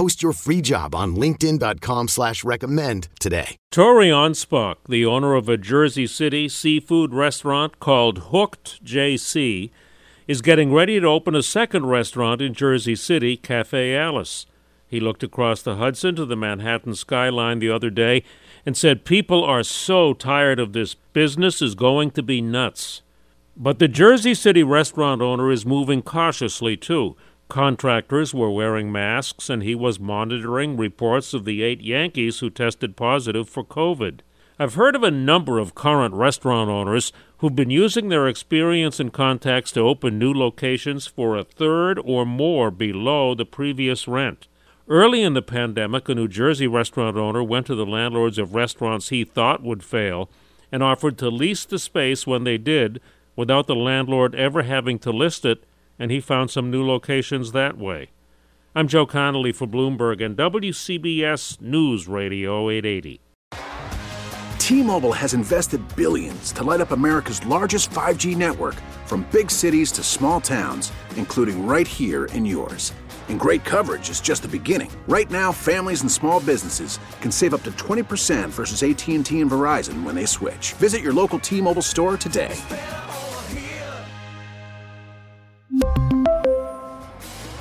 Post your free job on linkedin.com slash recommend today. Tori Onspach, the owner of a Jersey City seafood restaurant called Hooked JC, is getting ready to open a second restaurant in Jersey City, Cafe Alice. He looked across the Hudson to the Manhattan skyline the other day and said, People are so tired of this. Business is going to be nuts. But the Jersey City restaurant owner is moving cautiously, too. Contractors were wearing masks, and he was monitoring reports of the eight Yankees who tested positive for COVID. I've heard of a number of current restaurant owners who've been using their experience and contacts to open new locations for a third or more below the previous rent. Early in the pandemic, a New Jersey restaurant owner went to the landlords of restaurants he thought would fail and offered to lease the space when they did without the landlord ever having to list it and he found some new locations that way. I'm Joe Connolly for Bloomberg and WCBS News Radio 880. T-Mobile has invested billions to light up America's largest 5G network from big cities to small towns, including right here in yours. And great coverage is just the beginning. Right now, families and small businesses can save up to 20% versus AT&T and Verizon when they switch. Visit your local T-Mobile store today.